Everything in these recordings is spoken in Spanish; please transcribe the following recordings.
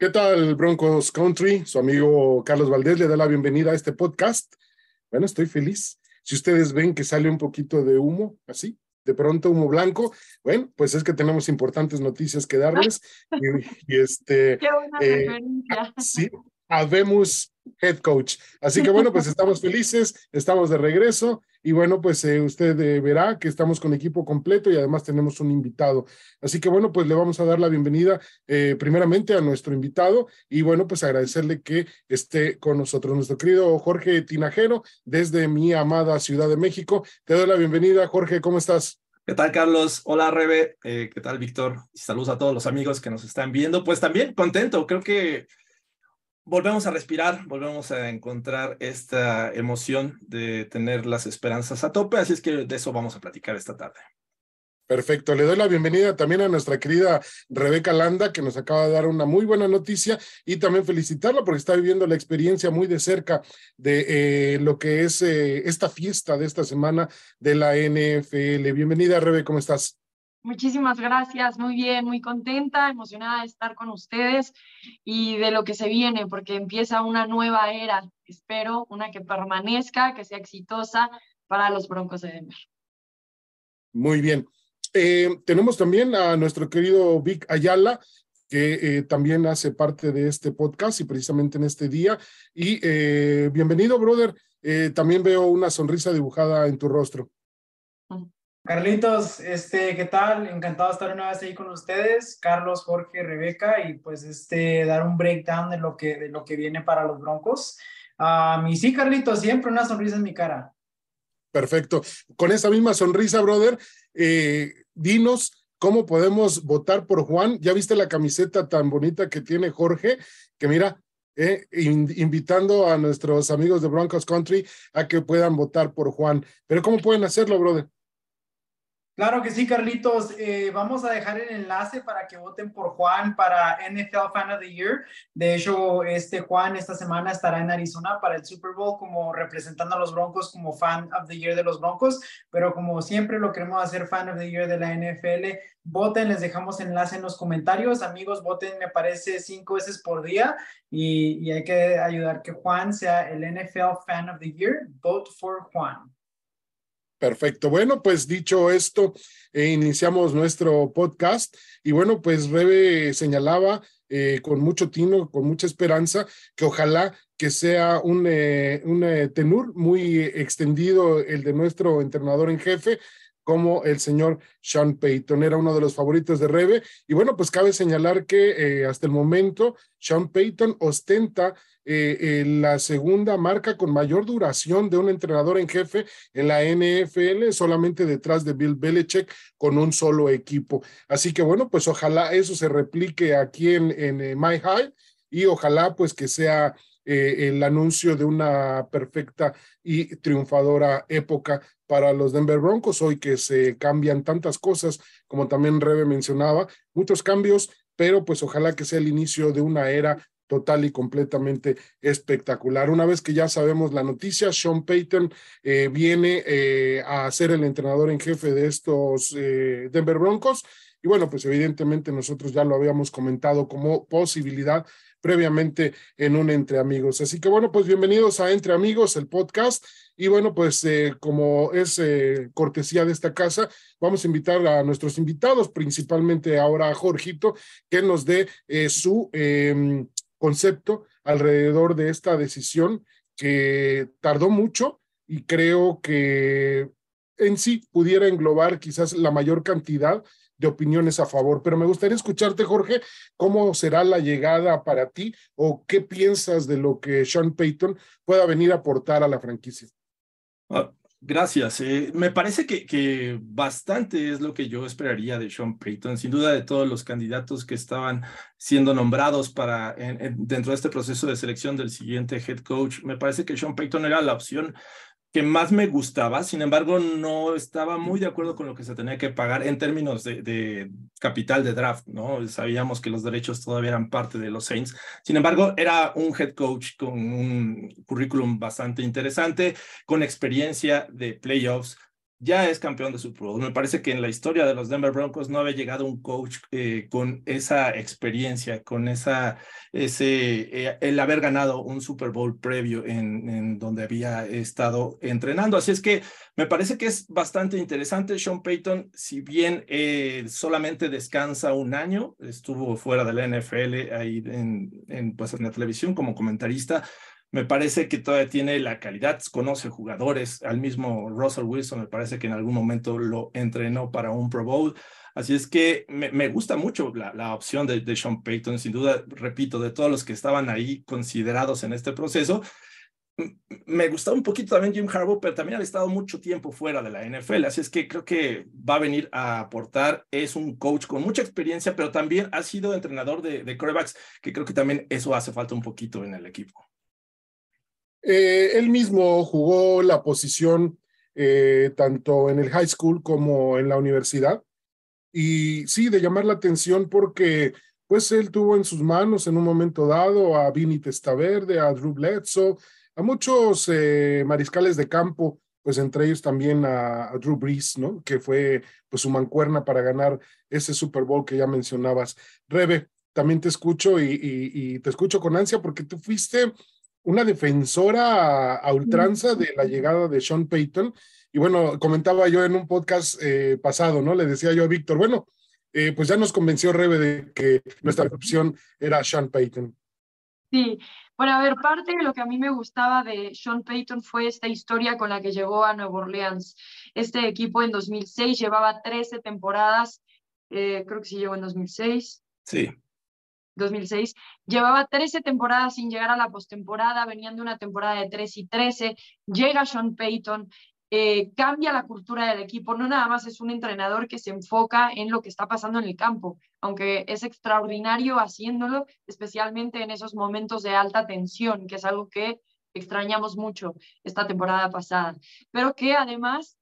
¿Qué tal, Broncos Country? Su amigo Carlos Valdés le da la bienvenida a este podcast. Bueno, estoy feliz. Si ustedes ven que sale un poquito de humo, así, de pronto humo blanco, bueno, pues es que tenemos importantes noticias que darles. y, este. Qué buena eh. Sí, habemos head coach. Así que bueno, pues estamos felices, estamos de regreso y bueno, pues eh, usted eh, verá que estamos con equipo completo y además tenemos un invitado. Así que bueno, pues le vamos a dar la bienvenida eh, primeramente a nuestro invitado y bueno, pues agradecerle que esté con nosotros, nuestro querido Jorge Tinajero desde mi amada Ciudad de México. Te doy la bienvenida, Jorge, ¿cómo estás? ¿Qué tal, Carlos? Hola, Rebe. Eh, ¿Qué tal, Víctor? Y saludos a todos los amigos que nos están viendo. Pues también contento, creo que volvemos a respirar, volvemos a encontrar esta emoción de tener las esperanzas a tope, así es que de eso vamos a platicar esta tarde. Perfecto, le doy la bienvenida también a nuestra querida Rebeca Landa, que nos acaba de dar una muy buena noticia y también felicitarla porque está viviendo la experiencia muy de cerca de eh, lo que es eh, esta fiesta de esta semana de la NFL. Bienvenida, Rebe, ¿cómo estás? Muchísimas gracias, muy bien, muy contenta, emocionada de estar con ustedes y de lo que se viene, porque empieza una nueva era, espero, una que permanezca, que sea exitosa para los Broncos de Denver. Muy bien. Eh, tenemos también a nuestro querido Vic Ayala, que eh, también hace parte de este podcast y precisamente en este día. Y eh, bienvenido, brother. También veo una sonrisa dibujada en tu rostro. Carlitos, este, ¿qué tal? Encantado de estar una vez ahí con ustedes, Carlos, Jorge, Rebeca, y pues este, dar un breakdown de lo que, de lo que viene para los Broncos. Um, y sí, Carlitos, siempre una sonrisa en mi cara. Perfecto. Con esa misma sonrisa, brother, eh, dinos cómo podemos votar por Juan. Ya viste la camiseta tan bonita que tiene Jorge, que mira, eh, in- invitando a nuestros amigos de Broncos Country a que puedan votar por Juan. Pero ¿cómo pueden hacerlo, brother? Claro que sí, Carlitos. Eh, vamos a dejar el enlace para que voten por Juan para NFL Fan of the Year. De hecho, este Juan esta semana estará en Arizona para el Super Bowl como representando a los Broncos como Fan of the Year de los Broncos. Pero como siempre lo queremos hacer Fan of the Year de la NFL, voten, les dejamos enlace en los comentarios. Amigos, voten, me parece, cinco veces por día y, y hay que ayudar que Juan sea el NFL Fan of the Year. Vote for Juan. Perfecto. Bueno, pues dicho esto, eh, iniciamos nuestro podcast y bueno, pues Rebe señalaba eh, con mucho tino, con mucha esperanza, que ojalá que sea un, eh, un tenur muy extendido el de nuestro entrenador en jefe, como el señor Sean Payton. Era uno de los favoritos de Rebe. Y bueno, pues cabe señalar que hasta el momento Sean Payton ostenta eh, eh, la segunda marca con mayor duración de un entrenador en jefe en la NFL, solamente detrás de Bill Belichick con un solo equipo. Así que bueno, pues ojalá eso se replique aquí en, en eh, My High y ojalá pues que sea el anuncio de una perfecta y triunfadora época para los Denver Broncos, hoy que se cambian tantas cosas, como también Rebe mencionaba, muchos cambios, pero pues ojalá que sea el inicio de una era total y completamente espectacular. Una vez que ya sabemos la noticia, Sean Payton eh, viene eh, a ser el entrenador en jefe de estos eh, Denver Broncos. Y bueno, pues evidentemente nosotros ya lo habíamos comentado como posibilidad previamente en un Entre Amigos. Así que bueno, pues bienvenidos a Entre Amigos, el podcast. Y bueno, pues eh, como es cortesía de esta casa, vamos a invitar a nuestros invitados, principalmente ahora a Jorgito, que nos dé eh, su eh, concepto alrededor de esta decisión que tardó mucho y creo que en sí pudiera englobar quizás la mayor cantidad de opiniones a favor. Pero me gustaría escucharte, Jorge, cómo será la llegada para ti o qué piensas de lo que Sean Payton pueda venir a aportar a la franquicia. Gracias. Eh, me parece que, bastante es lo que yo esperaría de Sean Payton. Sin duda de todos los candidatos que estaban siendo nombrados para en- dentro de este proceso de selección del siguiente head coach, me parece que Sean Payton era la opción que más me gustaba, sin embargo, no estaba muy de acuerdo con lo que se tenía que pagar en términos de, de capital de draft, ¿no? Sabíamos que los derechos todavía eran parte de los Saints. Sin embargo, era un head coach con un currículum bastante interesante, con experiencia de playoffs, ya es campeón de Super Bowl. Me parece que en la historia de los Denver Broncos no había llegado un coach eh, con esa experiencia, con esa, ese, eh, el haber ganado un Super Bowl previo en, en, donde había estado entrenando. Así es que me parece que es bastante interesante. Sean Payton, si bien eh, solamente descansa un año, estuvo fuera de la NFL ahí en, en, pues en la televisión como comentarista, me parece que todavía tiene la calidad, conoce jugadores, al mismo Russell Wilson me parece que en algún momento lo entrenó para un Pro Bowl. Así es que me, gusta mucho la, opción de, Sean Payton, sin duda, repito, de todos los que estaban ahí considerados en este proceso. Me gustaba un poquito también Jim Harbaugh, pero también ha estado mucho tiempo fuera de la NFL, así es que creo que va a venir a aportar. Es un coach con mucha experiencia, pero también ha sido entrenador de, de que creo que también eso hace falta un poquito en el equipo. Eh, él mismo jugó la posición eh, tanto en el high school como en la universidad. Y sí, de llamar la atención porque pues él tuvo en sus manos en un momento dado a Vini Testaverde, a Drew Bledsoe, a muchos eh, mariscales de campo, pues entre ellos también a, Drew Brees, ¿no? Que fue pues su mancuerna para ganar ese Super Bowl que ya mencionabas. Rebe, también te escucho y, y te escucho con ansia porque tú fuiste una defensora a, ultranza de la llegada de Sean Payton. Y bueno, comentaba yo en un podcast eh, pasado, ¿no? Le decía yo a Víctor, bueno, eh, pues ya nos convenció Rebe de que nuestra opción era Sean Payton. Sí, bueno, a ver, parte de lo que a mí me gustaba de Sean Payton fue esta historia con la que llegó a Nueva Orleans. Este equipo en 2006 llevaba 13 temporadas, eh, creo que sí llegó en 2006. Sí. 2006, llevaba 13 temporadas sin llegar a la postemporada, venían de una temporada de 3 y 13, llega Sean Payton, eh, cambia la cultura del equipo, no nada más es un entrenador que se enfoca en lo que está pasando en el campo, aunque es extraordinario haciéndolo, especialmente en esos momentos de alta tensión, que es algo que extrañamos mucho esta temporada pasada, pero que además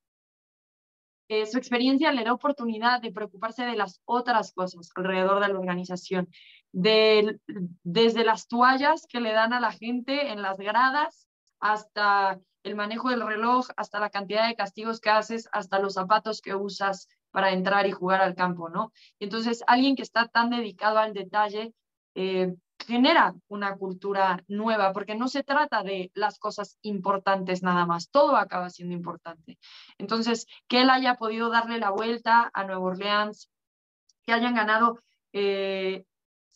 eh, su experiencia le da oportunidad de preocuparse de las otras cosas alrededor de la organización, de, desde las toallas que le dan a la gente en las gradas hasta el manejo del reloj, hasta la cantidad de castigos que haces, hasta los zapatos que usas para entrar y jugar al campo, ¿no? Entonces, alguien que está tan dedicado al detalle eh, genera una cultura nueva, porque no se trata de las cosas importantes nada más, todo acaba siendo importante. Entonces, que él haya podido darle la vuelta a Nueva Orleans, que hayan ganado eh,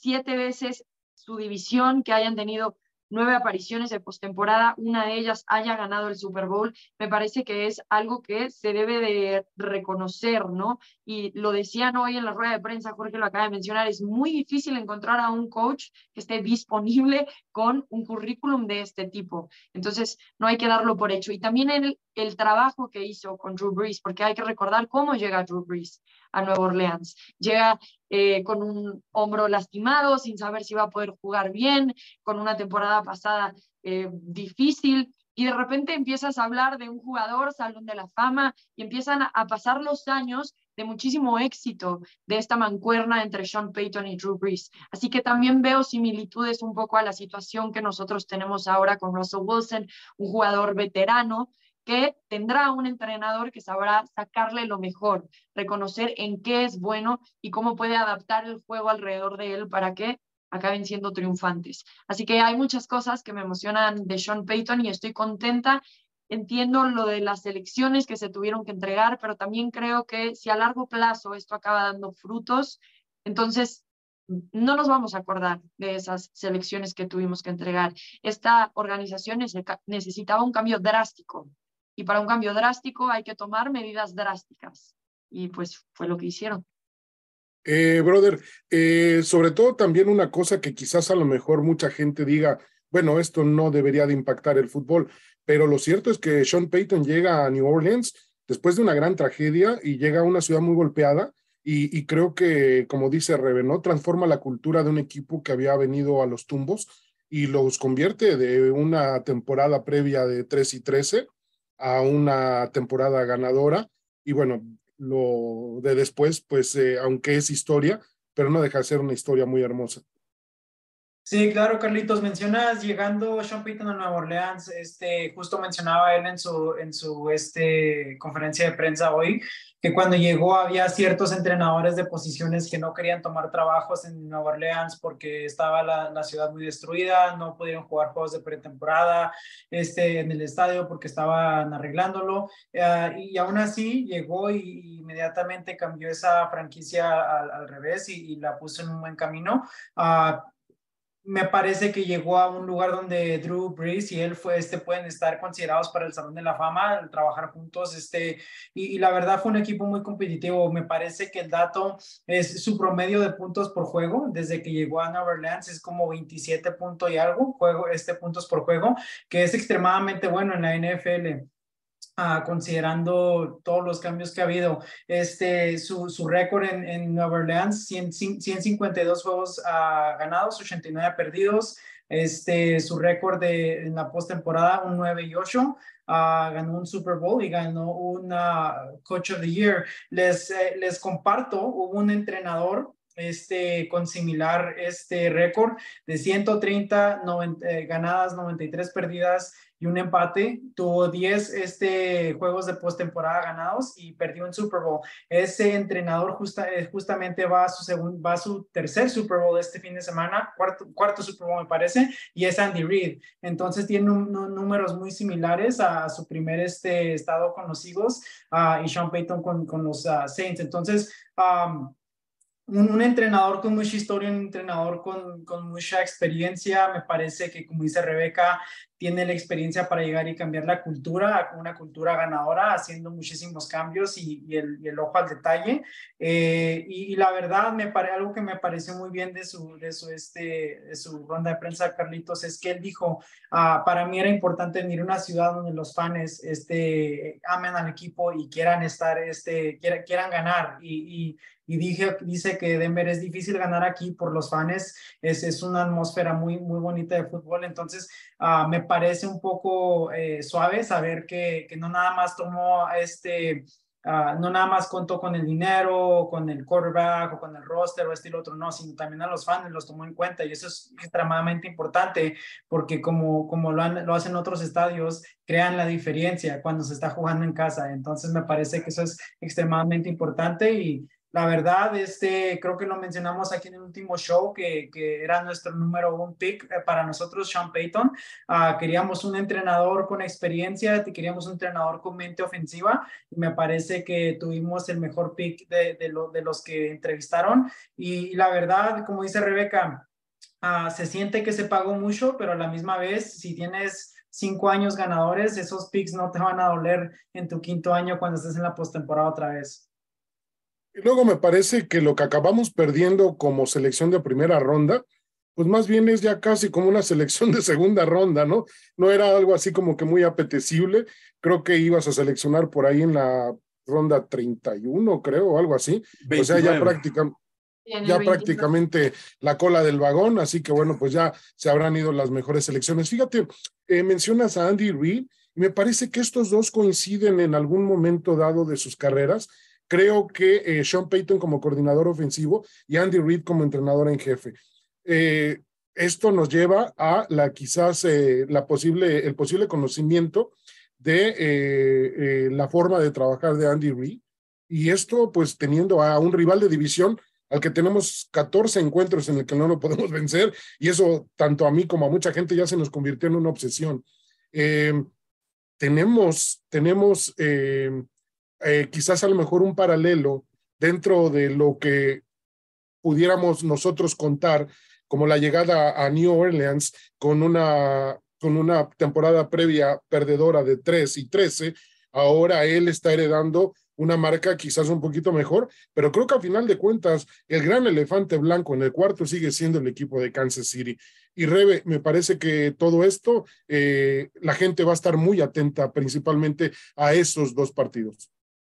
siete veces su división, que hayan tenido nueve apariciones de postemporada, una de ellas haya ganado el Super Bowl, me parece que es algo que se debe de reconocer, ¿no? Y lo decían hoy en la rueda de prensa, Jorge lo acaba de mencionar, es muy difícil encontrar a un coach que esté disponible con un currículum de este tipo. Entonces, no hay que darlo por hecho. Y también el, el trabajo que hizo con Drew Brees, porque hay que recordar cómo llega Drew Brees a Nueva Orleans. Llega eh, con un hombro lastimado, sin saber si va a poder jugar bien, con una temporada pasada eh, difícil, y de repente empiezas a hablar de un jugador, Salón de la Fama, y empiezan a pasar los años de muchísimo éxito de esta mancuerna entre Sean Payton y Drew Brees. Así que también veo similitudes un poco a la situación que nosotros tenemos ahora con Russell Wilson, un jugador veterano que tendrá un entrenador que sabrá sacarle lo mejor, reconocer en qué es bueno y cómo puede adaptar el juego alrededor de él para que acaben siendo triunfantes. Así que hay muchas cosas que me emocionan de Sean Payton y estoy contenta. Entiendo lo de las elecciones que se tuvieron que entregar, pero también creo que si a largo plazo esto acaba dando frutos, entonces no nos vamos a acordar de esas selecciones que tuvimos que entregar. Esta organización necesitaba un cambio drástico y para un cambio drástico hay que tomar medidas drásticas. Y pues fue lo que hicieron. Eh, brother, eh, sobre todo también una cosa que quizás a lo mejor mucha gente diga, bueno, esto no debería de impactar el fútbol, pero lo cierto es que Sean Payton llega a New Orleans después de una gran tragedia y llega a una ciudad muy golpeada y, y creo que, como dice Revenó, transforma la cultura de un equipo que había venido a los tumbos y los convierte de una temporada previa de 3 y 13 a una temporada ganadora. Y bueno, lo de después, pues, eh, aunque es historia, pero no deja de ser una historia muy hermosa. Sí, claro, Carlitos, mencionas llegando Sean Payton a Nueva Orleans, este, justo mencionaba él en su, en su este, conferencia de prensa hoy, que cuando llegó había ciertos entrenadores de posiciones que no querían tomar trabajos en Nueva Orleans porque estaba la, la ciudad muy destruida, no pudieron jugar juegos de pretemporada este, en el estadio porque estaban arreglándolo, uh, y aún así llegó y, inmediatamente cambió esa franquicia al, al revés y, y, la puso en un buen camino. Uh, me parece que llegó a un lugar donde Drew Brees y él fue, este, pueden estar considerados para el Salón de la Fama, trabajar juntos, este, y, la verdad fue un equipo muy competitivo. Me parece que el dato es su promedio de puntos por juego, desde que llegó a Nueva Orleans es como 27 puntos y algo, juego, este, puntos por juego, que es extremadamente bueno en la NFL. Uh, considerando todos los cambios que ha habido. Este, su, su récord en, en, Nueva Orleans, 100, 152 juegos uh, ganados, 89 perdidos. Este, su récord de, en la postemporada, un 9 y 8. Uh, ganó un Super Bowl y ganó un Coach of the Year. Les, eh, les comparto, hubo un entrenador este, con similar este récord de 130 90, eh, ganadas, 93 perdidas y un empate. Tuvo 10 este, juegos de postemporada ganados y perdió un Super Bowl. Ese entrenador justa, eh, justamente va a, su segundo, va a su tercer Super Bowl este fin de semana, cuarto, cuarto Super Bowl me parece, y es Andy Reid. Entonces tiene un, un, números muy similares a su primer este, estado con los Eagles uh, y Sean Payton con, con los uh, Saints. Entonces, um, un, entrenador con mucha historia, un entrenador con, con, mucha experiencia. Me parece que, como dice Rebeca, tiene la experiencia para llegar y cambiar la cultura una cultura ganadora, haciendo muchísimos cambios y, y, el, y el, ojo al detalle. Eh, y, y, la verdad, me pare, algo que me pareció muy bien de su, de su, este, de su ronda de prensa, Carlitos, es que él dijo, uh, para mí era importante venir a una ciudad donde los fans este, amen al equipo y quieran estar, este, quieran, quieran ganar. y, y dije, dice que Denver es difícil ganar aquí por los fans, es, es una atmósfera muy, muy bonita de fútbol, entonces uh, me parece un poco eh, suave saber que, que, no nada más tomó este, uh, no nada más contó con el dinero, con el quarterback o con el roster o este y lo otro, no, sino también a los fans los tomó en cuenta y eso es extremadamente importante porque como, como lo, han, lo hacen otros estadios, crean la diferencia cuando se está jugando en casa, entonces me parece que eso es extremadamente importante y la verdad, este, creo que lo mencionamos aquí en el último show, que, que era nuestro número un pick eh, para nosotros, Sean Payton. Uh, queríamos un entrenador con experiencia, queríamos un entrenador con mente ofensiva, y me parece que tuvimos el mejor pick de, de, lo, de los que entrevistaron. Y, la verdad, como dice Rebeca, uh, se siente que se pagó mucho, pero a la misma vez, si tienes cinco años ganadores, esos picks no te van a doler en tu quinto año cuando estés en la postemporada otra vez. Y luego me parece que lo que acabamos perdiendo como selección de primera ronda, pues más bien es ya casi como una selección de segunda ronda, ¿no? No era algo así como que muy apetecible. Creo que ibas a seleccionar por ahí en la ronda 31, creo, o algo así. 29. O sea, ya prácticamente ya prácticamente la cola del vagón, así que bueno, pues ya se habrán ido las mejores selecciones. Fíjate, eh, mencionas a Andy Reid y me parece que estos dos coinciden en algún momento dado de sus carreras creo que eh, Sean Payton como coordinador ofensivo y Andy Reid como entrenador en jefe. Eh, esto nos lleva a la quizás eh, la posible, el posible conocimiento de eh, la forma de trabajar de Andy Reid y esto pues teniendo a un rival de división al que tenemos 14 encuentros en el que no lo podemos vencer y eso tanto a mí como a mucha gente ya se nos convirtió en una obsesión. tenemos, tenemos eh, quizás a lo mejor un paralelo dentro de lo que pudiéramos nosotros contar como la llegada a New Orleans con una, con una temporada previa perdedora de 3 y 13, ahora él está heredando una marca quizás un poquito mejor, pero creo que al final de cuentas el gran elefante blanco en el cuarto sigue siendo el equipo de Kansas City. Y Rebe, me parece que todo esto, eh, la gente va a estar muy atenta principalmente a esos dos partidos.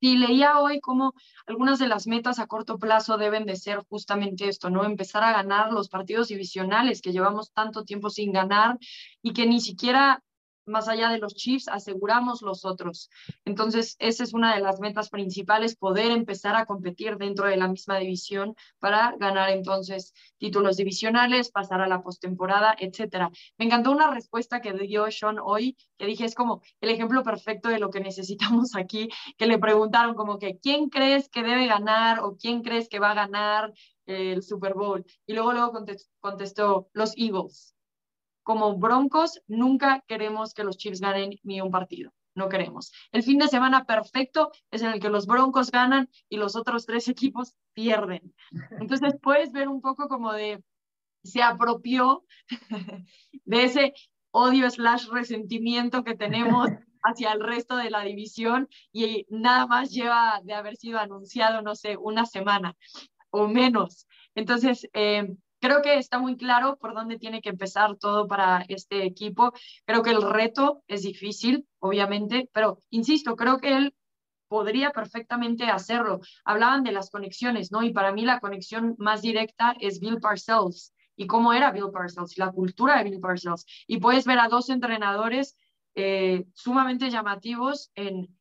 Sí, leía hoy cómo algunas de las metas a corto plazo deben de ser justamente esto, ¿no? Empezar a ganar los partidos divisionales que llevamos tanto tiempo sin ganar y que ni siquiera más allá de los Chiefs, aseguramos los otros. Entonces, esa es una de las metas principales, poder empezar a competir dentro de la misma división para ganar entonces títulos divisionales, pasar a la postemporada, etcétera. Me encantó una respuesta que dio Sean hoy, que dije es como el ejemplo perfecto de lo que necesitamos aquí, que le preguntaron como que quién crees que debe ganar o quién crees que va a ganar el Super Bowl. Y luego luego contestó los Eagles como Broncos, nunca queremos que los Chiefs ganen ni un partido. No queremos. El fin de semana perfecto es en el que los Broncos ganan y los otros tres equipos pierden. Entonces puedes ver un poco como de, se apropió de ese odio slash resentimiento que tenemos hacia el resto de la división y nada más lleva de haber sido anunciado, no sé, una semana o menos. Entonces, eh, Creo que está muy claro por dónde tiene que empezar todo para este equipo. Creo que el reto es difícil, obviamente, pero insisto, creo que él podría perfectamente hacerlo. Hablaban de las conexiones, ¿no? Y para mí la conexión más directa es Bill Parcells y cómo era Bill Parcells, la cultura de Bill Parcells. Y puedes ver a dos entrenadores eh, sumamente llamativos en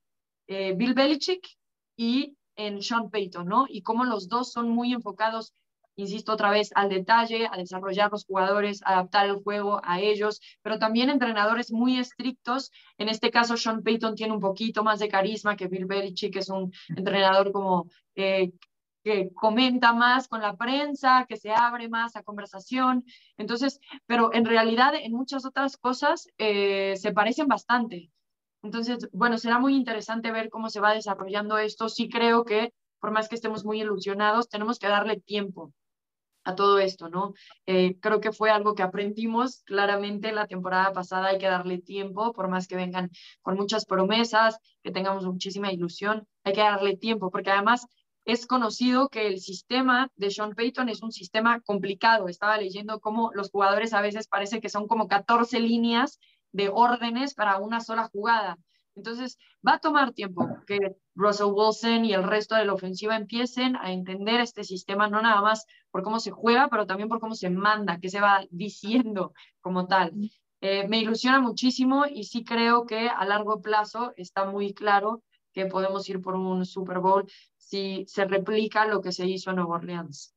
eh, Bill Belichick y en Sean Payton, ¿no? Y cómo los dos son muy enfocados insisto otra vez, al detalle, a desarrollar los jugadores, adaptar el juego a ellos, pero también entrenadores muy estrictos. En este caso, Sean Payton tiene un poquito más de carisma que Bill Belichick, que es un entrenador como eh, que comenta más con la prensa, que se abre más a conversación. Entonces, pero en realidad en muchas otras cosas eh, se parecen bastante. Entonces, bueno, será muy interesante ver cómo se va desarrollando esto. Sí creo que por más que estemos muy ilusionados, tenemos que darle tiempo a todo esto, ¿no? Eh, creo que fue algo que aprendimos claramente la temporada pasada, hay que darle tiempo, por más que vengan con muchas promesas, que tengamos muchísima ilusión, hay que darle tiempo, porque además es conocido que el sistema de Sean Payton es un sistema complicado. Estaba leyendo cómo los jugadores a veces parece que son como 14 líneas de órdenes para una sola jugada. Entonces, va a tomar tiempo que Russell Wilson y el resto de la ofensiva empiecen a entender este sistema, no nada más por cómo se juega, pero también por cómo se manda, qué se va diciendo como tal. Eh, me ilusiona muchísimo y sí creo que a largo plazo está muy claro que podemos ir por un Super Bowl si se replica lo que se hizo en Nueva Orleans.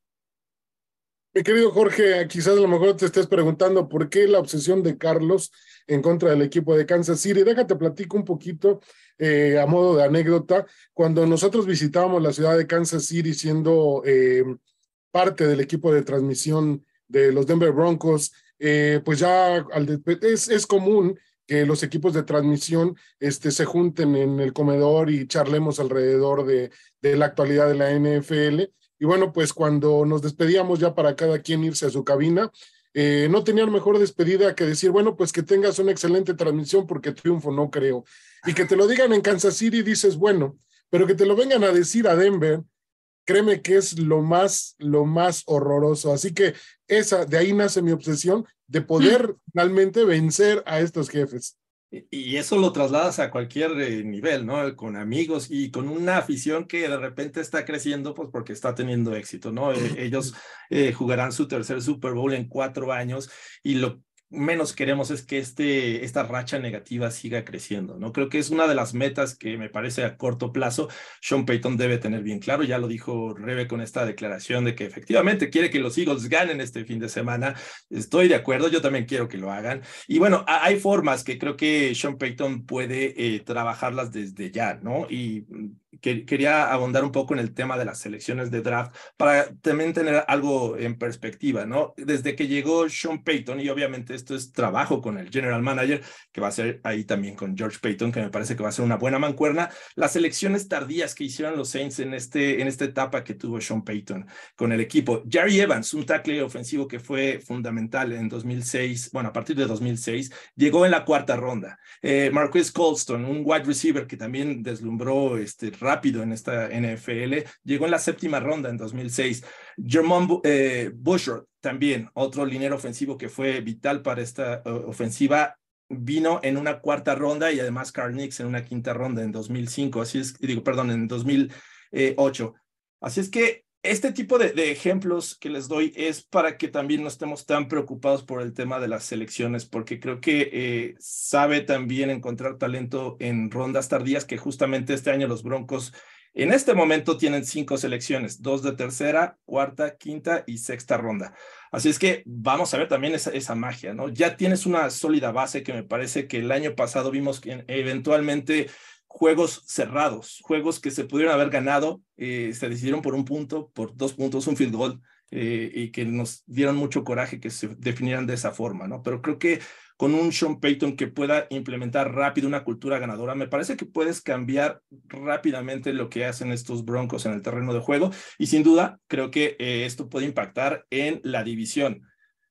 Mi querido Jorge, quizás a lo mejor te estés preguntando por qué la obsesión de Carlos en contra del equipo de Kansas City. Déjate platico un poquito eh, a modo de anécdota. Cuando nosotros visitábamos la ciudad de Kansas City siendo eh, parte del equipo de transmisión de los Denver Broncos, eh, pues ya al es, común que los equipos de transmisión este, se junten en el comedor y charlemos alrededor de, de la actualidad de la NFL. Y bueno, pues cuando nos despedíamos ya para cada quien irse a su cabina, eh, no tenían mejor despedida que decir, bueno, pues que tengas una excelente transmisión porque triunfo no creo. Y que te lo digan en Kansas City dices, bueno, pero que te lo vengan a decir a Denver, créeme que es lo más, lo más horroroso. Así que esa, de ahí nace mi obsesión de poder finalmente vencer a estos jefes. Y eso lo trasladas a cualquier eh, nivel, ¿no? Con amigos y con una afición que de repente está creciendo, pues porque está teniendo éxito, ¿no? Eh, ellos eh, jugarán su tercer Super Bowl en cuatro años y lo menos queremos es que este, esta racha negativa siga creciendo, ¿no? Creo que es una de las metas que me parece a corto plazo Sean Payton debe tener bien claro, ya lo dijo Rebe con esta declaración de que efectivamente quiere que los Eagles ganen este fin de semana, estoy de acuerdo, yo también quiero que lo hagan, y bueno, hay formas que creo que Sean Payton puede eh, trabajarlas desde ya, ¿no? Y quería abundar un poco en el tema de las selecciones de draft para también tener algo en perspectiva, ¿no? Desde que llegó Sean Payton, y obviamente esto es trabajo con el general manager, que va a ser ahí también con George Payton, que me parece que va a ser una buena mancuerna, las selecciones tardías que hicieron los Saints en, este, en esta etapa que tuvo Sean Payton con el equipo. Jerry Evans, un tackle ofensivo que fue fundamental en 2006, bueno, a partir de 2006, llegó en la cuarta ronda. Eh, Marquis Colston, un wide receiver que también deslumbró este, rápido en esta NFL, llegó en la séptima ronda en 2006. Jermon eh, también, otro liniero ofensivo que fue vital para esta eh, ofensiva, vino en una cuarta ronda y además Carl Nix en una quinta ronda en 2005, así es, digo, perdón, en 2008. Así es que este tipo de, ejemplos que les doy es para que también no estemos tan preocupados por el tema de las selecciones, porque creo que eh, sabe también encontrar talento en rondas tardías, que justamente este año los Broncos en este momento tienen cinco selecciones, dos de tercera, cuarta, quinta y sexta ronda. Así es que vamos a ver también esa, esa magia, ¿no? Ya tienes una sólida base que me parece que el año pasado vimos que eventualmente juegos cerrados, juegos que se pudieron haber ganado, eh, se decidieron por un punto, por dos puntos, un field goal, eh, y que nos dieron mucho coraje que se definieran de esa forma, ¿no? Pero creo que con un Sean Payton que pueda implementar rápido una cultura ganadora, me parece que puedes cambiar rápidamente lo que hacen estos Broncos en el terreno de juego, y sin duda creo que eh, esto puede impactar en la división.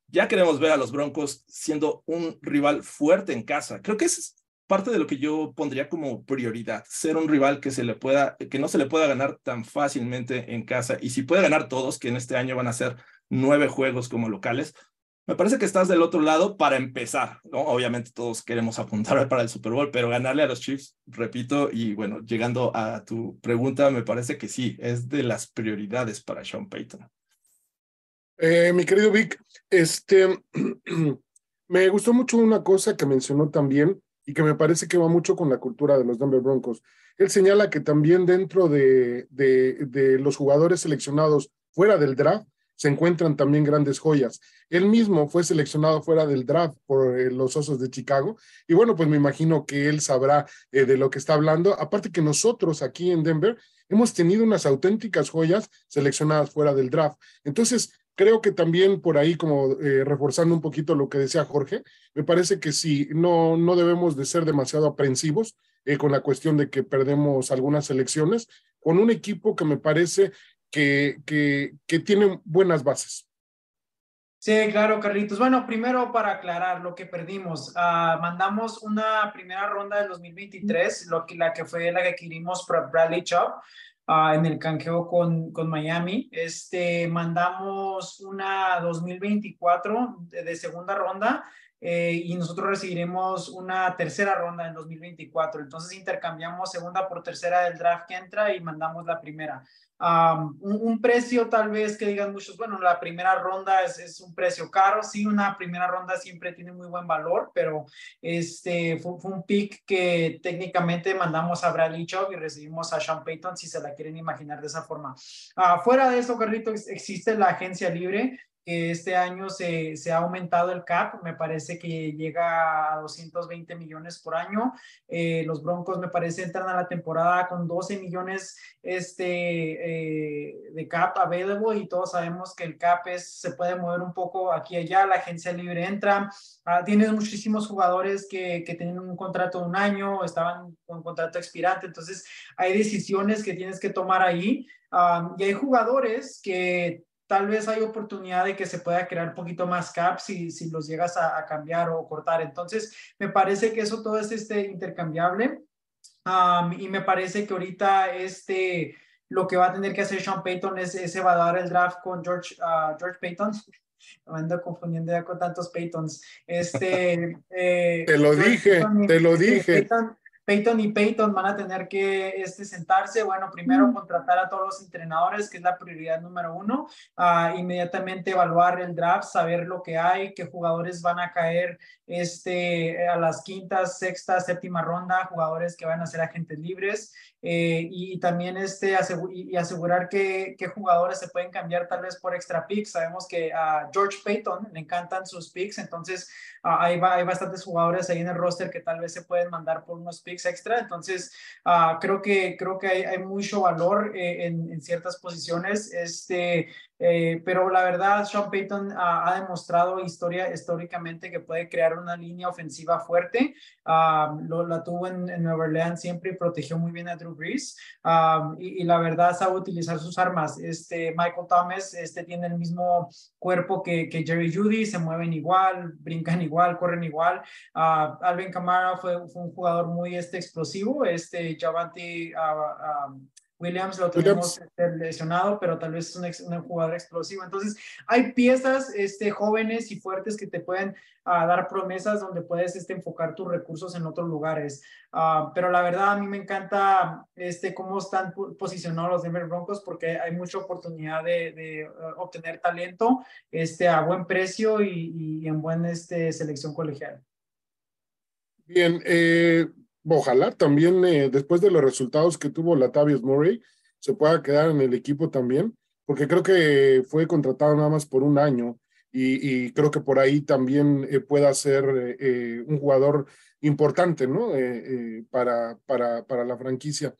Ya queremos ver a los Broncos siendo un rival fuerte en casa. Creo que es parte de lo que yo pondría como prioridad, ser un rival que se le pueda, que no se le pueda ganar tan fácilmente en casa. Y si puede ganar todos, que en este año van a ser nueve juegos como locales, me parece que estás del otro lado para empezar. Obviamente todos queremos apuntar para el Super Bowl, pero ganarle a los Chiefs, repito, y bueno, llegando a tu pregunta, me parece que sí, es de las prioridades para Sean Payton. Eh, mi querido Vic, este, me gustó mucho una cosa que mencionó también, y que me parece que va mucho con la cultura de los Denver Broncos. Él señala que también dentro de, de, los jugadores seleccionados fuera del draft se encuentran también grandes joyas. Él mismo fue seleccionado fuera del draft por eh, los Osos de Chicago y bueno, pues me imagino que él sabrá eh, de lo que está hablando. Aparte que nosotros aquí en Denver hemos tenido unas auténticas joyas seleccionadas fuera del draft. Entonces, creo que también por ahí, como eh, reforzando un poquito lo que decía Jorge, me parece que sí, no, no debemos de ser demasiado aprensivos eh, con la cuestión de que perdemos algunas elecciones, con un equipo que me parece que, que, que tiene buenas bases. Sí, claro, Carlitos. Bueno, primero para aclarar lo que perdimos, uh, mandamos una primera ronda del 2023, lo que, la que fue la que adquirimos para Bradley Chubb. Ah, en el canjeo con, con Miami. Este, mandamos una 2024 de, segunda ronda eh, y nosotros recibiremos una tercera ronda en 2024. Entonces intercambiamos segunda por tercera del draft que entra y mandamos la primera un, precio tal vez que digan muchos, bueno, la primera ronda es, un precio caro, sí, una primera ronda siempre tiene muy buen valor, pero este fue, un pick que técnicamente mandamos a Bradley Chubb y recibimos a Sean Payton, si se la quieren imaginar de esa forma. Uh, fuera de eso, Carlitos, existe la agencia libre, que este año se, se, ha aumentado el cap, me parece que llega a 220 millones por año. Eh, los Broncos me parece entran a la temporada con 12 millones este, eh, de cap available y todos sabemos que el cap es, se puede mover un poco aquí y allá, la agencia libre entra. Ah, tienes muchísimos jugadores que, que tienen un contrato de un año, estaban con contrato expirante, entonces hay decisiones que tienes que tomar ahí. Ah, y hay jugadores que tal vez hay oportunidad de que se pueda crear un poquito más cap si, si los llegas a, cambiar o cortar. Entonces, me parece que eso todo es este, intercambiable y me parece que ahorita este, lo que va a tener que hacer Sean Payton es, es evaluar el draft con George, uh, George Payton. Me ando confundiendo ya con tantos Paytons. Este, eh, te lo dije, te lo dije. Peyton y Peyton van a tener que este, sentarse, bueno, primero contratar a todos los entrenadores, que es la prioridad número uno, uh, inmediatamente evaluar el draft, saber lo que hay, qué jugadores van a caer este, a las quintas, sexta, séptima ronda, jugadores que van a ser agentes libres eh, y, también este, y asegurar que, jugadores se pueden cambiar tal vez por extra picks. Sabemos que a George Payton le encantan sus picks, entonces uh, hay, hay bastantes jugadores ahí en el roster que tal vez se pueden mandar por unos picks extra. Entonces, uh, creo que, creo que hay, hay mucho valor eh, en, en, ciertas posiciones. Este, eh, pero la verdad, Sean Payton ha demostrado historia, históricamente que puede crear una línea ofensiva fuerte. lo, la tuvo en, Nueva Orleans siempre y protegió muy bien a Drew Brees. y, la verdad, sabe utilizar sus armas. Este, Michael Thomas este, tiene el mismo cuerpo que, que Jerry Judy, se mueven igual, brincan igual, corren igual. Alvin Kamara fue, fue, un jugador muy este, explosivo. Este, Javante Williams lo tenemos este, lesionado, pero tal vez es un, jugador explosivo. Entonces, hay piezas este, jóvenes y fuertes que te pueden ah, dar promesas donde puedes este, enfocar tus recursos en otros lugares. Ah, pero la verdad, a mí me encanta este, cómo están posicionados los Denver Broncos porque hay mucha oportunidad de, ah, obtener talento este, a buen precio y, y en buena este, selección colegial. Bien, eh, ojalá también eh, después de los resultados que tuvo Latavius Murray se pueda quedar en el equipo también, porque creo que fue contratado nada más por un año y, creo que por ahí también eh, pueda ser un jugador importante, ¿no? para, para, para la franquicia.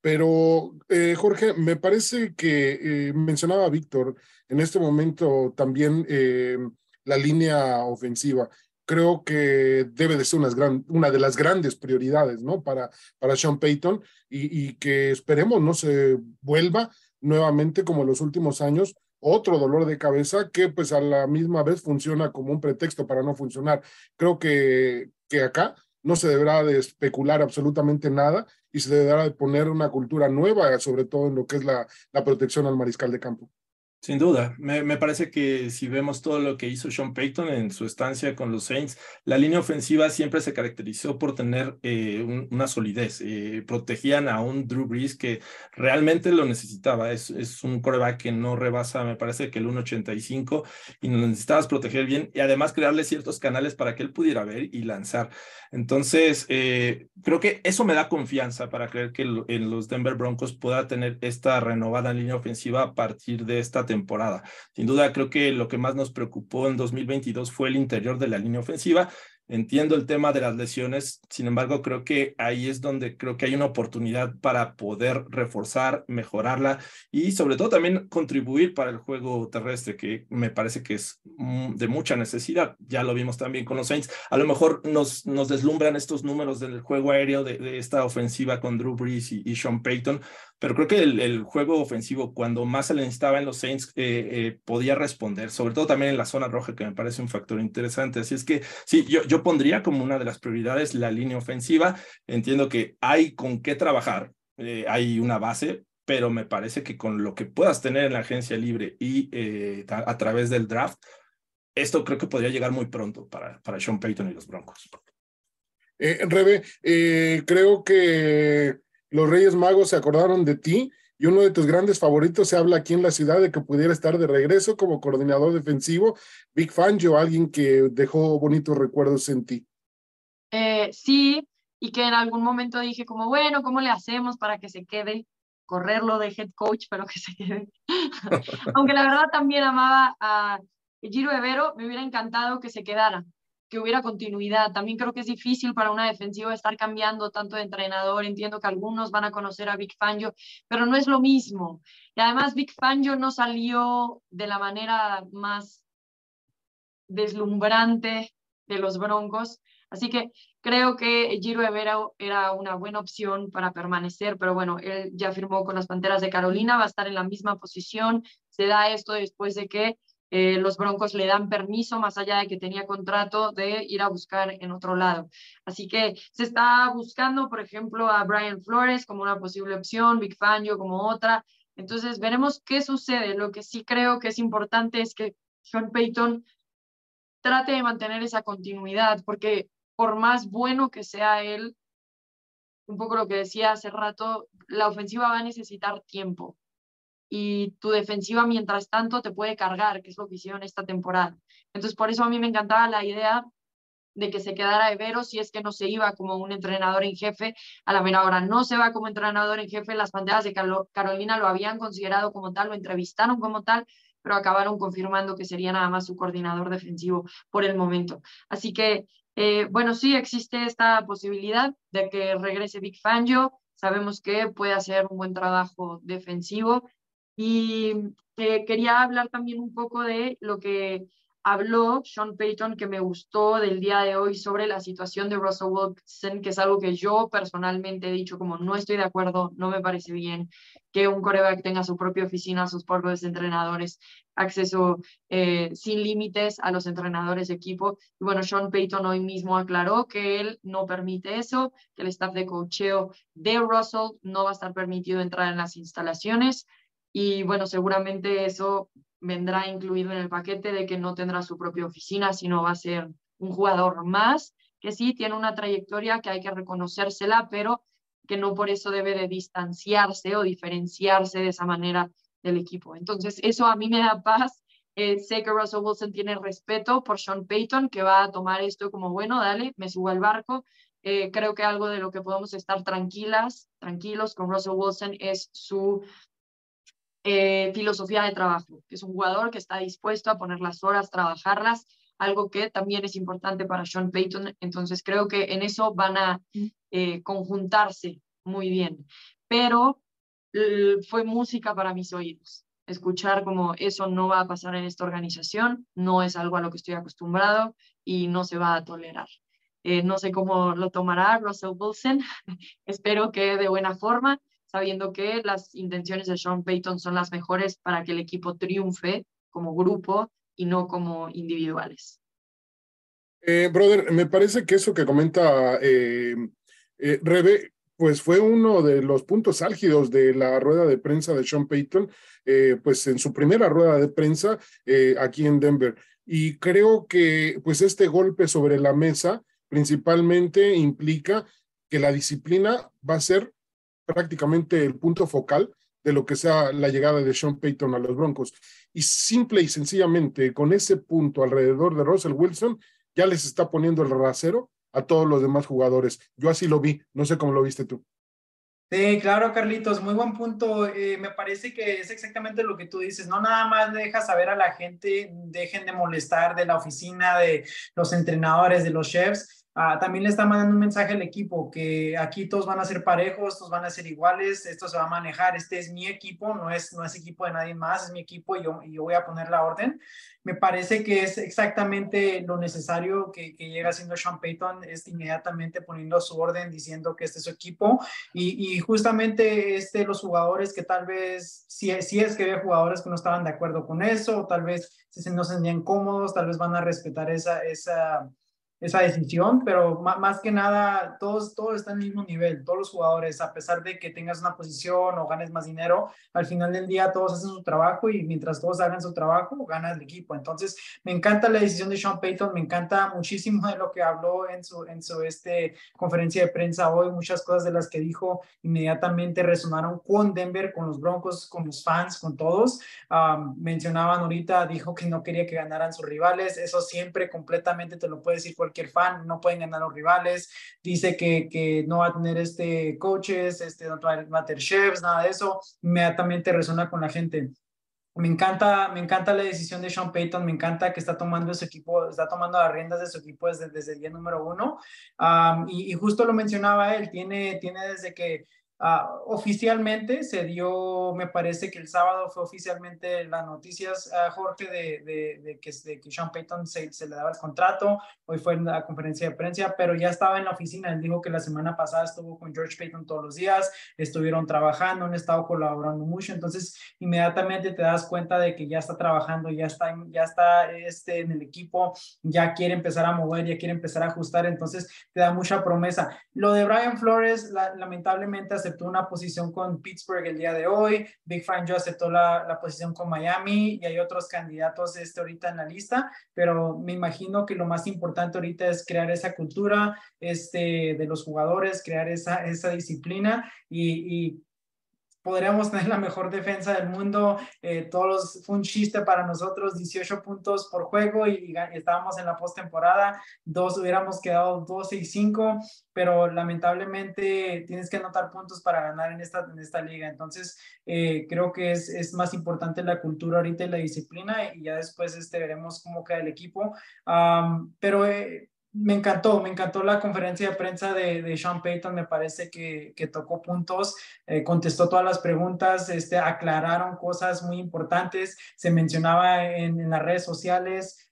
Pero, Jorge, me parece que mencionaba Víctor en este momento también la línea ofensiva creo que debe de ser una de las grandes prioridades, ¿no? Para, para Sean Payton y, que esperemos no se vuelva nuevamente como en los últimos años otro dolor de cabeza que pues a la misma vez funciona como un pretexto para no funcionar. Creo que, que acá no se deberá de especular absolutamente nada y se deberá de poner una cultura nueva, sobre todo en lo que es la, la protección al mariscal de campo. Sin duda, me, me, parece que si vemos todo lo que hizo Sean Payton en su estancia con los Saints, la línea ofensiva siempre se caracterizó por tener eh, una solidez. Eh, protegían a un Drew Brees que realmente lo necesitaba. Es, es un coreback que no rebasa, me parece que el 1.85 y lo necesitabas proteger bien y además crearle ciertos canales para que él pudiera ver y lanzar. Entonces, eh, creo que eso me da confianza para creer que en los Denver Broncos pueda tener esta renovada línea ofensiva a partir de esta temporada. Sin duda, creo que lo que más nos preocupó en 2022 fue el interior de la línea ofensiva Entiendo el tema de las lesiones, sin embargo, creo que ahí es donde creo que hay una oportunidad para poder reforzar, mejorarla y sobre todo también contribuir para el juego terrestre, que me parece que es mm, de mucha necesidad. Ya lo vimos también con los Saints. A lo mejor nos, nos deslumbran estos números del juego aéreo de, esta ofensiva con Drew Brees y, Sean Payton, pero creo que el, juego ofensivo, cuando más se le necesitaba en los Saints, eh, eh, podía responder, sobre todo también en la zona roja, que me parece un factor interesante. Así es que sí, yo, yo pondría como una de las prioridades la línea ofensiva. Entiendo que hay con qué trabajar, eh, hay una base, pero me parece que con lo que puedas tener en la agencia libre y a, través del draft, esto creo que podría llegar muy pronto para, para Sean Payton y los Broncos. Rebe, creo que los Reyes Magos se acordaron de ti y uno de tus grandes favoritos se habla aquí en la ciudad de que pudiera estar de regreso como coordinador defensivo. Big Fangio, alguien que dejó bonitos recuerdos en ti. Eh, sí, y que en algún momento dije como, bueno, ¿cómo le hacemos para que se quede? Correrlo de head coach, pero que se quede. Aunque la verdad también amaba a Giro Evero, me hubiera encantado que se quedara que hubiera continuidad. También creo que es difícil para una defensiva estar cambiando tanto de entrenador. Entiendo que algunos van a conocer a Big Fangio, pero no es lo mismo. Y además Big Fangio no salió de la manera más deslumbrante de los Broncos. Así que creo que Giro Evera era una buena opción para permanecer, pero bueno, él ya firmó con las Panteras de Carolina, va a estar en la misma posición. Se da esto después de que eh, los Broncos le dan permiso, más allá de que tenía contrato, de ir a buscar en otro lado. Así que se está buscando, por ejemplo, a Brian Flores como una posible opción, Big Fangio como otra. Entonces, veremos qué sucede. Lo que sí creo que es importante es que Sean Payton trate de mantener esa continuidad, porque por más bueno que sea él, un poco lo que decía hace rato, la ofensiva va a necesitar tiempo y tu defensiva mientras tanto te puede cargar, que es lo que hicieron esta temporada. Entonces, por eso a mí me encantaba la idea de que se quedara Evero si es que no se iba como un entrenador en jefe a la mera hora. No se va como entrenador en jefe, las Panteras de Carolina lo habían considerado como tal, lo entrevistaron como tal, pero acabaron confirmando que sería nada más su coordinador defensivo por el momento. Así que, eh, bueno, sí existe esta posibilidad de que regrese Big Fangio. Sabemos que puede hacer un buen trabajo defensivo y eh, quería hablar también un poco de lo que habló Sean Payton que me gustó del día de hoy sobre la situación de Russell Wilson, que es algo que yo personalmente he dicho como no estoy de acuerdo, no me parece bien que un coreback tenga su propia oficina, sus propios entrenadores, acceso eh, sin límites a los entrenadores de equipo. Y bueno, Sean Payton hoy mismo aclaró que él no permite eso, que el staff de cocheo de Russell no va a estar permitido entrar en las instalaciones. Y bueno, seguramente eso vendrá incluido en el paquete de que no tendrá su propia oficina, sino va a ser un jugador más, que sí tiene una trayectoria que hay que reconocérsela, pero que no por eso debe de distanciarse o diferenciarse de esa manera del equipo. Entonces, eso a mí me da paz. Eh, sé que Russell Wilson tiene respeto por Sean Payton, que va a tomar esto como, bueno, dale, me subo al barco. Eh, creo que algo de lo que podemos estar tranquilas, tranquilos con Russell Wilson es su eh, filosofía de trabajo, que es un jugador que está dispuesto a poner las horas, trabajarlas, algo que también es importante para Sean Payton. Entonces creo que en eso van a eh, conjuntarse muy bien. Pero fue música para mis oídos. Escuchar como eso no va a pasar en esta organización, no es algo a lo que estoy acostumbrado y no se va a tolerar. Eh, no sé cómo lo tomará Russell Wilson, espero que de buena forma, sabiendo que las intenciones de Sean Payton son las mejores para que el equipo triunfe como grupo y no como individuales. Eh, brother, me parece que eso que comenta eh, eh, Rebe, pues fue uno de los puntos álgidos de la rueda de prensa de Sean Payton, pues en su primera rueda de prensa aquí en Denver. Y creo que pues este golpe sobre la mesa principalmente implica que la disciplina va a ser prácticamente el punto focal de lo que sea la llegada de Sean Payton a los Broncos. Y simple y sencillamente, con ese punto alrededor de Russell Wilson, ya les está poniendo el rasero a todos los demás jugadores. Yo así lo vi, no sé cómo lo viste tú. Sí, claro, Carlitos, muy buen punto. Eh, me parece que es exactamente lo que tú dices. No nada más dejas saber a la gente, dejen de molestar de la oficina, de los entrenadores, de los chefs Ah, también le está mandando un mensaje al equipo que aquí todos van a ser parejos, todos van a ser iguales, esto se va a manejar, este es mi equipo, no es, no es equipo de nadie más, es mi equipo y yo, yo voy a poner la orden. Me parece que es exactamente lo necesario que, que llega haciendo Sean Payton, es inmediatamente poniendo su orden, diciendo que este es su equipo y, y justamente este, los jugadores que tal vez, si, si es que había jugadores que no estaban de acuerdo con eso, tal vez no se sentían cómodos, tal vez van a respetar esa... esa esa decisión, pero más que nada, todos, todos están en el mismo nivel, todos los jugadores, a pesar de que tengas una posición o ganes más dinero, al final del día todos hacen su trabajo y mientras todos hagan su trabajo, gana el equipo. Entonces, me encanta la decisión de Sean Payton, me encanta muchísimo de lo que habló en su, en su este, conferencia de prensa hoy, muchas cosas de las que dijo inmediatamente resonaron con Denver, con los Broncos, con los fans, con todos. mencionaban ahorita, dijo que no quería que ganaran sus rivales, eso siempre completamente te lo puede decir cualquier fan, no pueden ganar los rivales, dice que, que no va a tener este coaches, este, no va a tener chefs, nada de eso, inmediatamente resuena con la gente. Me encanta, me encanta la decisión de Sean Payton, me encanta que está tomando su equipo, está tomando las riendas de su equipo desde, desde el día número uno. y, y, justo lo mencionaba él, tiene, tiene desde que Ah, oficialmente se dio, me parece que el sábado fue oficialmente las noticias, a Jorge, de, de, que, de, que, Sean Payton se, se, le daba el contrato. Hoy fue en la conferencia de prensa, pero ya estaba en la oficina. Él dijo que la semana pasada estuvo con George Payton todos los días, estuvieron trabajando, han estado colaborando mucho. Entonces, inmediatamente te das cuenta de que ya está trabajando, ya está, ya está este, en el equipo, ya quiere empezar a mover, ya quiere empezar a ajustar. Entonces, te da mucha promesa. Lo de Brian Flores, lamentablemente, hace aceptó una posición con Pittsburgh el día de hoy, Big Fan Joe aceptó la, la, posición con Miami y hay otros candidatos este ahorita en la lista, pero me imagino que lo más importante ahorita es crear esa cultura este, de los jugadores, crear esa, esa disciplina y, y podríamos tener la mejor defensa del mundo. Eh, todos fue un chiste para nosotros, 18 puntos por juego y, estábamos en la postemporada, dos hubiéramos quedado 12 y 5, pero lamentablemente tienes que anotar puntos para ganar en esta, en esta liga. Entonces, eh, creo que es, es, más importante la cultura ahorita y la disciplina y ya después este, veremos cómo queda el equipo. pero eh, me encantó, me encantó la conferencia de prensa de, Sean Payton, me parece que, tocó puntos, eh, contestó todas las preguntas, este, aclararon cosas muy importantes, se mencionaba en, las redes sociales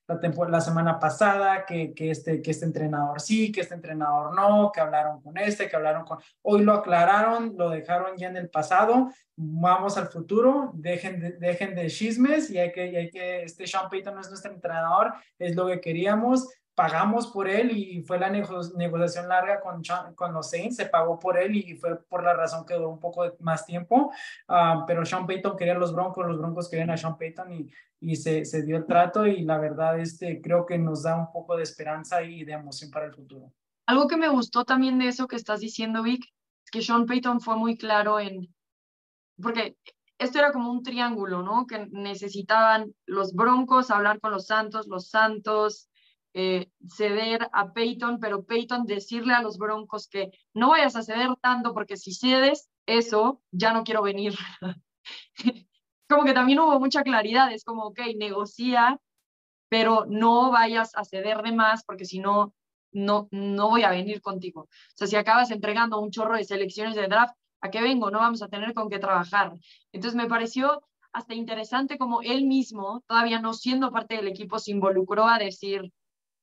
la, semana pasada que, este, que este entrenador sí, que este entrenador no, que hablaron con este, que hablaron con... Hoy lo aclararon, lo dejaron ya en el pasado, vamos al futuro, dejen de, chismes y hay que, hay que, este Sean Payton no es nuestro entrenador, es lo que queríamos, pagamos por él y fue la negociación larga con, con los Saints, se pagó por él y fue por la razón que duró un poco más tiempo, uh, pero Sean Payton quería los Broncos, los Broncos querían a Sean Payton y, y se, se, dio el trato y la verdad este, creo que nos da un poco de esperanza y de emoción para el futuro. Algo que me gustó también de eso que estás diciendo, Vic, es que Sean Payton fue muy claro en, porque esto era como un triángulo, ¿no? Que necesitaban los Broncos hablar con los Santos, los Santos eh, ceder a Peyton, pero Peyton decirle a los Broncos que no vayas a ceder tanto porque si cedes eso, ya no quiero venir. como que también hubo mucha claridad, es como, ok, negocia, pero no vayas a ceder de más porque si no, no, no voy a venir contigo. O sea, si acabas entregando un chorro de selecciones de draft, ¿a qué vengo? No vamos a tener con qué trabajar. Entonces me pareció hasta interesante como él mismo, todavía no siendo parte del equipo, se involucró a decir,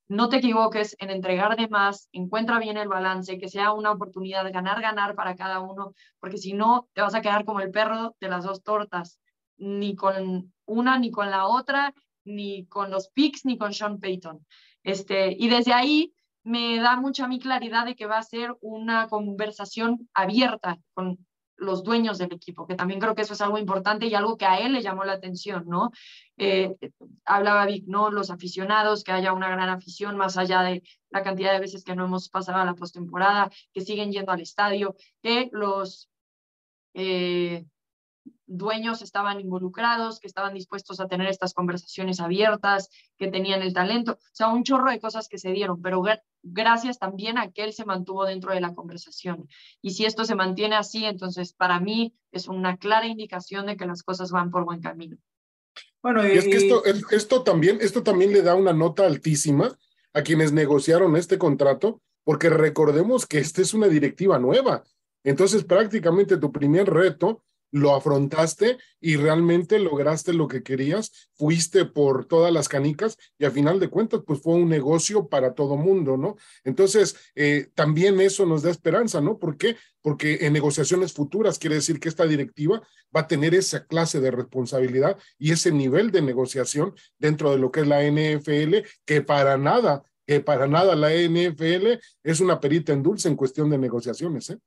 no te equivoques en entregar de más, encuentra bien el balance, que sea una oportunidad de ganar, ganar para cada uno, porque si no, te vas a quedar como el perro de las dos tortas, ni con una, ni con la otra, ni con los picks, ni con Sean Payton. Este, y desde ahí me da mucha mi claridad de que va a ser una conversación abierta con los dueños del equipo, que también creo que eso es algo importante y algo que a él le llamó la atención, ¿no? Eh, hablaba Vic, ¿no? Los aficionados, que haya una gran afición más allá de la cantidad de veces que no hemos pasado a la postemporada, que siguen yendo al estadio, que los eh, dueños estaban involucrados, que estaban dispuestos a tener estas conversaciones abiertas, que tenían el talento, o sea, un chorro de cosas que se dieron, pero gracias también a que él se mantuvo dentro de la conversación. Y si esto se mantiene así, entonces para mí es una clara indicación de que las cosas van por buen camino. Bueno, y, es que esto, esto, también, esto también le da una nota altísima a quienes negociaron este contrato, porque recordemos que esta es una directiva nueva. Entonces, prácticamente tu primer reto lo afrontaste y realmente lograste lo que querías, fuiste por todas las canicas y a final de cuentas, pues fue un negocio para todo mundo, ¿no? Entonces, eh, también eso nos da esperanza, ¿no? ¿Por qué? Porque en negociaciones futuras quiere decir que esta directiva va a tener esa clase de responsabilidad y ese nivel de negociación dentro de lo que es la NFL, que para nada, que para nada la NFL es una perita en dulce en cuestión de negociaciones, ¿eh?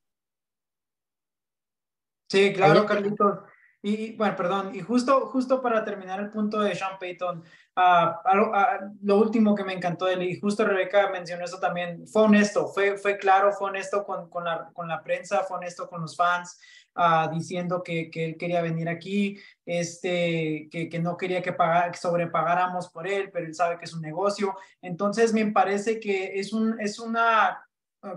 Sí, claro, Carlitos. Y bueno, perdón, y justo, justo para terminar el punto de Sean Payton, uh, lo último que me encantó de él, y justo Rebeca mencionó eso también, fue honesto, fue, fue claro, fue honesto con, con, la, con la prensa, fue honesto con los fans, uh, diciendo que, que, él quería venir aquí, este, que, que no quería que, pagar, que sobrepagáramos por él, pero él sabe que es un negocio. Entonces, me parece que es, un, es una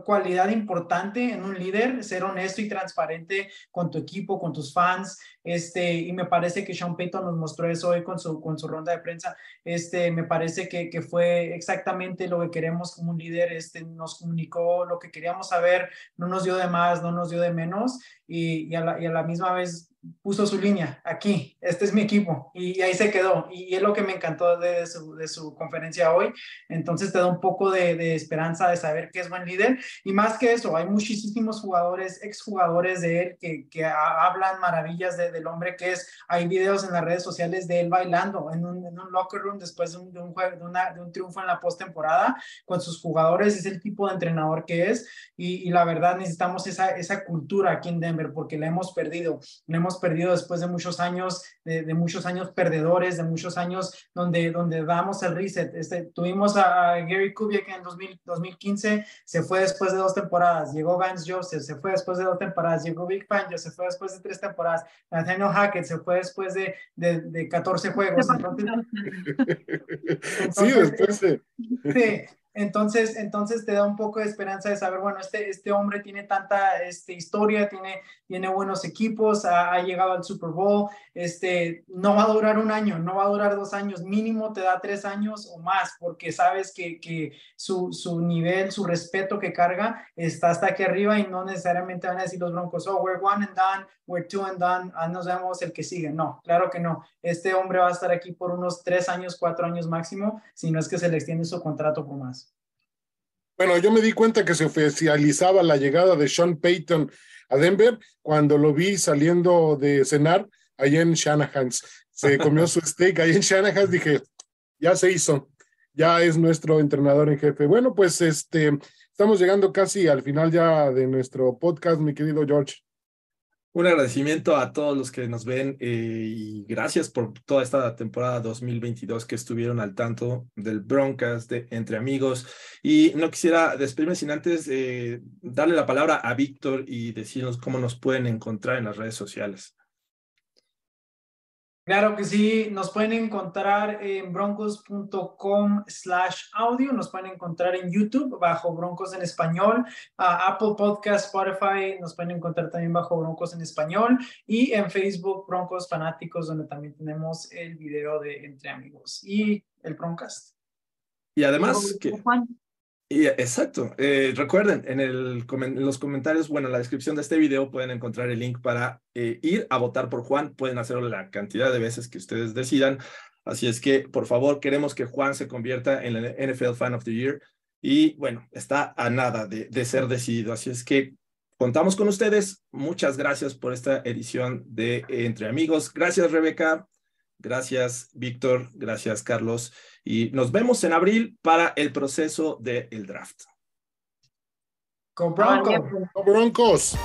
cualidad importante en un líder, ser honesto y transparente con tu equipo, con tus fans, este, y me parece que Sean Payton nos mostró eso hoy con su, con su ronda de prensa, este, me parece que, que fue exactamente lo que queremos como un líder, este, nos comunicó lo que queríamos saber, no nos dio de más, no nos dio de menos, y, y, a, la, y a la misma vez puso su línea aquí, este es mi equipo y, ahí se quedó y, es lo que me encantó de su, de su conferencia hoy, entonces te da un poco de, de, esperanza de saber que es buen líder. Y más que eso, hay muchísimos jugadores, exjugadores de él que, que hablan maravillas de, del hombre que es, hay videos en las redes sociales de él bailando en un, en un locker room después de un, un, una, de un triunfo en la postemporada con sus jugadores, es el tipo de entrenador que es y, y la verdad necesitamos esa, esa cultura aquí en Denver porque la hemos perdido, la hemos perdido después de muchos años, de, muchos años perdedores, de muchos años donde, donde damos el reset. Este, tuvimos a, Gary Kubiak en 2015, se fue después de dos temporadas, llegó Vance Joseph, se fue después de dos temporadas, llegó Big Fangio, se fue después de tres temporadas, Nathaniel Hackett se fue después de, de, 14 juegos. sí, después de... Sí, Entonces, entonces te da un poco de esperanza de saber, bueno, este, este hombre tiene tanta este, historia, tiene, tiene buenos equipos, ha, llegado al Super Bowl, este, no va a durar un año, no va a durar dos años, mínimo te da tres años o más, porque sabes que, que su, su, nivel, su respeto que carga está hasta aquí arriba y no necesariamente van a decir los Broncos, oh, we're one and done, we're two and done, ah, nos vemos el que sigue. No, claro que no. Este hombre va a estar aquí por unos tres años, cuatro años máximo, si no es que se le extiende su contrato por más. Bueno, yo me di cuenta que se oficializaba la llegada de Sean Payton a Denver cuando lo vi saliendo de cenar allá en Shanahan's. Se comió su steak ahí en Shanahan's, dije, ya se hizo, ya es nuestro entrenador en jefe. Bueno, pues este, estamos llegando casi al final ya de nuestro podcast, mi querido George. Un agradecimiento a todos los que nos ven eh, y gracias por toda esta temporada 2022 que estuvieron al tanto del Broncas de Entre Amigos. Y no quisiera despedirme sin antes eh, darle la palabra a Víctor y decirnos cómo nos pueden encontrar en las redes sociales. Claro que sí, nos pueden encontrar en broncos.com slash audio, nos pueden encontrar en YouTube bajo Broncos en Español, Apple Podcast, Spotify, nos pueden encontrar también bajo Broncos en Español y en Facebook Broncos Fanáticos, donde también tenemos el video de Entre Amigos y el Broncast. Y además, que, exacto. Eh, recuerden, en, el, los comentarios, bueno, en la descripción de este video pueden encontrar el link para eh, ir a votar por Juan. Pueden hacerlo la cantidad de veces que ustedes decidan. Así es que, por favor, queremos que Juan se convierta en el NFL Fan of the Year. Y bueno, está a nada de, de ser decidido. Así es que contamos con ustedes. Muchas gracias por esta edición de Entre Amigos. Gracias, Rebeca. Gracias, Víctor. Gracias, Carlos. Y nos vemos en abril para el proceso del draft. Con Broncos. Con Broncos.